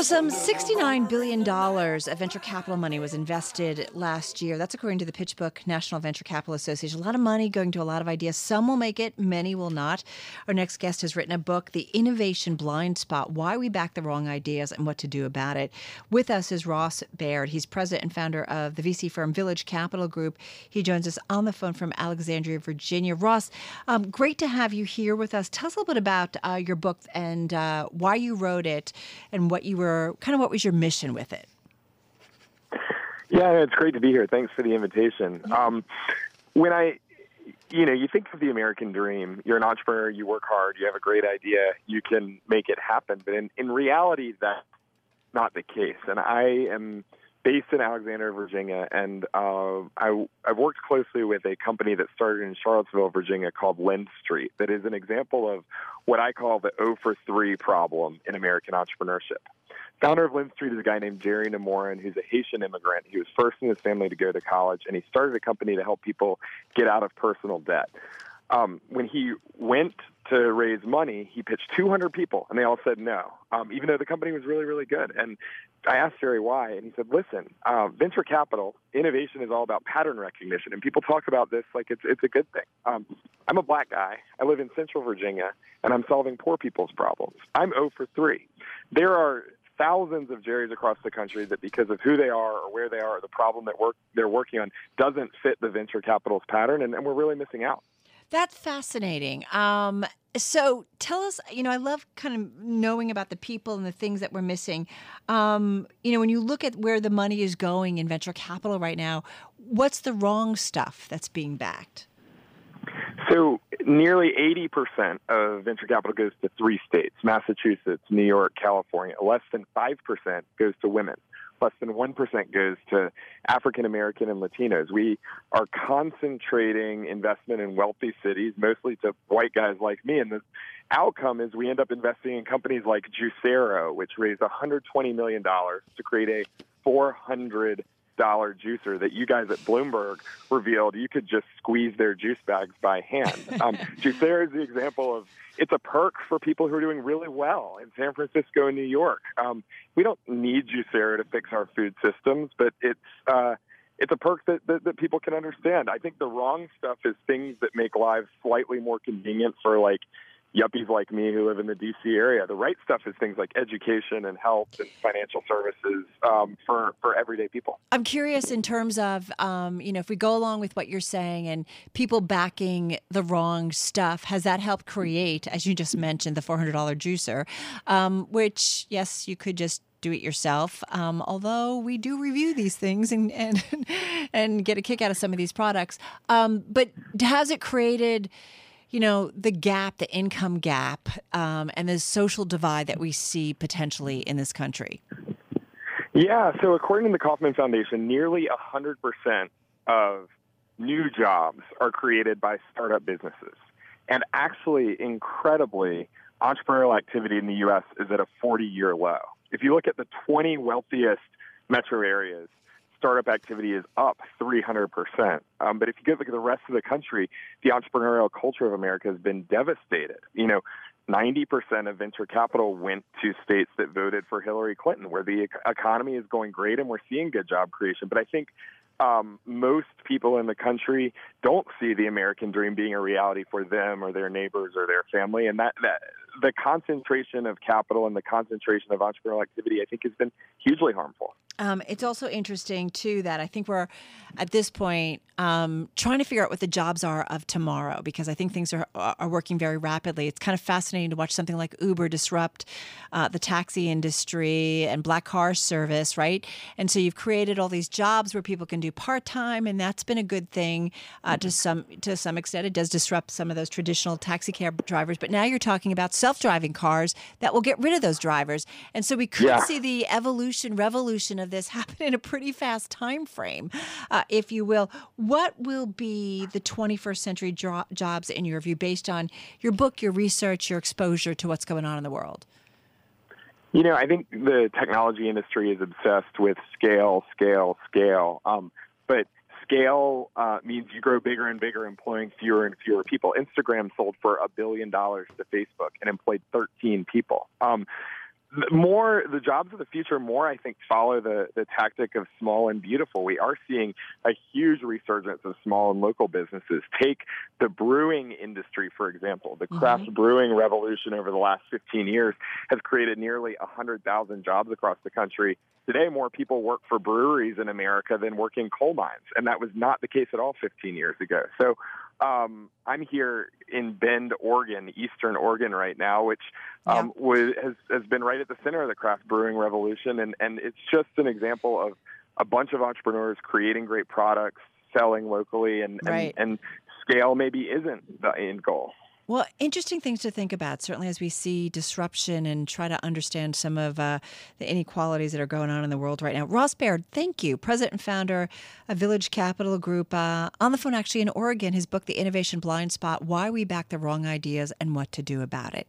So, some $69 billion of venture capital money was invested last year. That's according to the PitchBook National Venture Capital Association. A lot of money going to a lot of ideas. Some will make it, many will not. Our next guest has written a book, The Innovation Blind Spot Why We Back the Wrong Ideas and What to Do About It. With us is Ross Baird. He's president and founder of the VC firm Village Capital Group. He joins us on the phone from Alexandria, Virginia. Ross, um, great to have you here with us. Tell us a little bit about uh, your book and uh, why you wrote it and what you were kind of what was your mission with it? Yeah, it's great to be here. Thanks for the invitation. Um, when I, you know, you think of the American dream, you're an entrepreneur, you work hard, you have a great idea, you can make it happen. But in, in reality, that's not the case. And I am based in Alexandria, Virginia, and uh, I, I've worked closely with a company that started in Charlottesville, Virginia called Lend Street that is an example of what I call the O for 3 problem in American entrepreneurship. Founder of LendStreet is a guy named Jerry Nemorin, who's a Haitian immigrant. He was first in his family to go to college, and he started a company to help people get out of personal debt. Um, when he went to raise money, he pitched 200 people, and they all said no, um, even though the company was really, really good. And I asked Jerry why, and he said, "Listen, uh, venture capital innovation is all about pattern recognition, and people talk about this like it's it's a good thing. Um, I'm a black guy. I live in Central Virginia, and I'm solving poor people's problems. I'm 0 for three. There are thousands of Jerry's across the country that because of who they are or where they are or the problem that work they're working on doesn't fit the venture capital's pattern, and, and we're really missing out." That's fascinating. Um, so tell us, you know, I love kind of knowing about the people and the things that we're missing. Um, you know, when you look at where the money is going in venture capital right now, what's the wrong stuff that's being backed? So, nearly 80% of venture capital goes to three states Massachusetts, New York, California. Less than 5% goes to women less than 1% goes to African American and Latinos. We are concentrating investment in wealthy cities, mostly to white guys like me. And the outcome is we end up investing in companies like Juicero, which raised $120 million to create a 400 dollar juicer that you guys at Bloomberg revealed you could just squeeze their juice bags by hand. Um, Juicero is the example of it's a perk for people who are doing really well in San Francisco and New York. Um, we don't need Juicero to fix our food systems, but it's uh, it's a perk that, that, that people can understand. I think the wrong stuff is things that make lives slightly more convenient for like yuppies like me who live in the DC area. The right stuff is things like education and health and financial services um, for for everyday people. I'm curious in terms of um, you know if we go along with what you're saying and people backing the wrong stuff, has that helped create, as you just mentioned, the $400 juicer, um, which yes, you could just do it yourself. Um, although we do review these things and and and get a kick out of some of these products, um, but has it created? You know, the gap, the income gap, um, and the social divide that we see potentially in this country? Yeah, so according to the Kauffman Foundation, nearly 100% of new jobs are created by startup businesses. And actually, incredibly, entrepreneurial activity in the U.S. is at a 40 year low. If you look at the 20 wealthiest metro areas, startup activity is up 300%. Um, but if you look at the rest of the country, the entrepreneurial culture of America has been devastated. You know, 90% of venture capital went to states that voted for Hillary Clinton, where the economy is going great and we're seeing good job creation. But I think um, most people in the country don't see the American dream being a reality for them or their neighbors or their family, and that, that the concentration of capital and the concentration of entrepreneurial activity, I think, has been hugely harmful. Um, it's also interesting too that I think we're at this point um, trying to figure out what the jobs are of tomorrow because I think things are are working very rapidly. It's kind of fascinating to watch something like Uber disrupt uh, the taxi industry and black car service, right? And so you've created all these jobs where people can do part time, and that's been a good thing uh, to some to some extent. It does disrupt some of those traditional taxi cab drivers, but now you're talking about self driving cars that will get rid of those drivers, and so we could yeah. see the evolution, revolution this happen in a pretty fast time frame, uh, if you will. What will be the 21st century jo- jobs in your view, based on your book, your research, your exposure to what's going on in the world? You know, I think the technology industry is obsessed with scale, scale, scale. Um, but scale uh, means you grow bigger and bigger, employing fewer and fewer people. Instagram sold for a billion dollars to Facebook and employed 13 people. Um, more the jobs of the future more i think follow the the tactic of small and beautiful. We are seeing a huge resurgence of small and local businesses. Take the brewing industry for example. The craft mm-hmm. brewing revolution over the last 15 years has created nearly 100,000 jobs across the country. Today more people work for breweries in america than work in coal mines and that was not the case at all 15 years ago. So um, I'm here in Bend, Oregon, Eastern Oregon, right now, which um, yeah. was, has has been right at the center of the craft brewing revolution, and and it's just an example of a bunch of entrepreneurs creating great products, selling locally, and right. and, and scale maybe isn't the end goal. Well, interesting things to think about, certainly as we see disruption and try to understand some of uh, the inequalities that are going on in the world right now. Ross Baird, thank you, president and founder of Village Capital Group. Uh, on the phone, actually, in Oregon, his book, The Innovation Blind Spot Why We Back the Wrong Ideas and What to Do About It.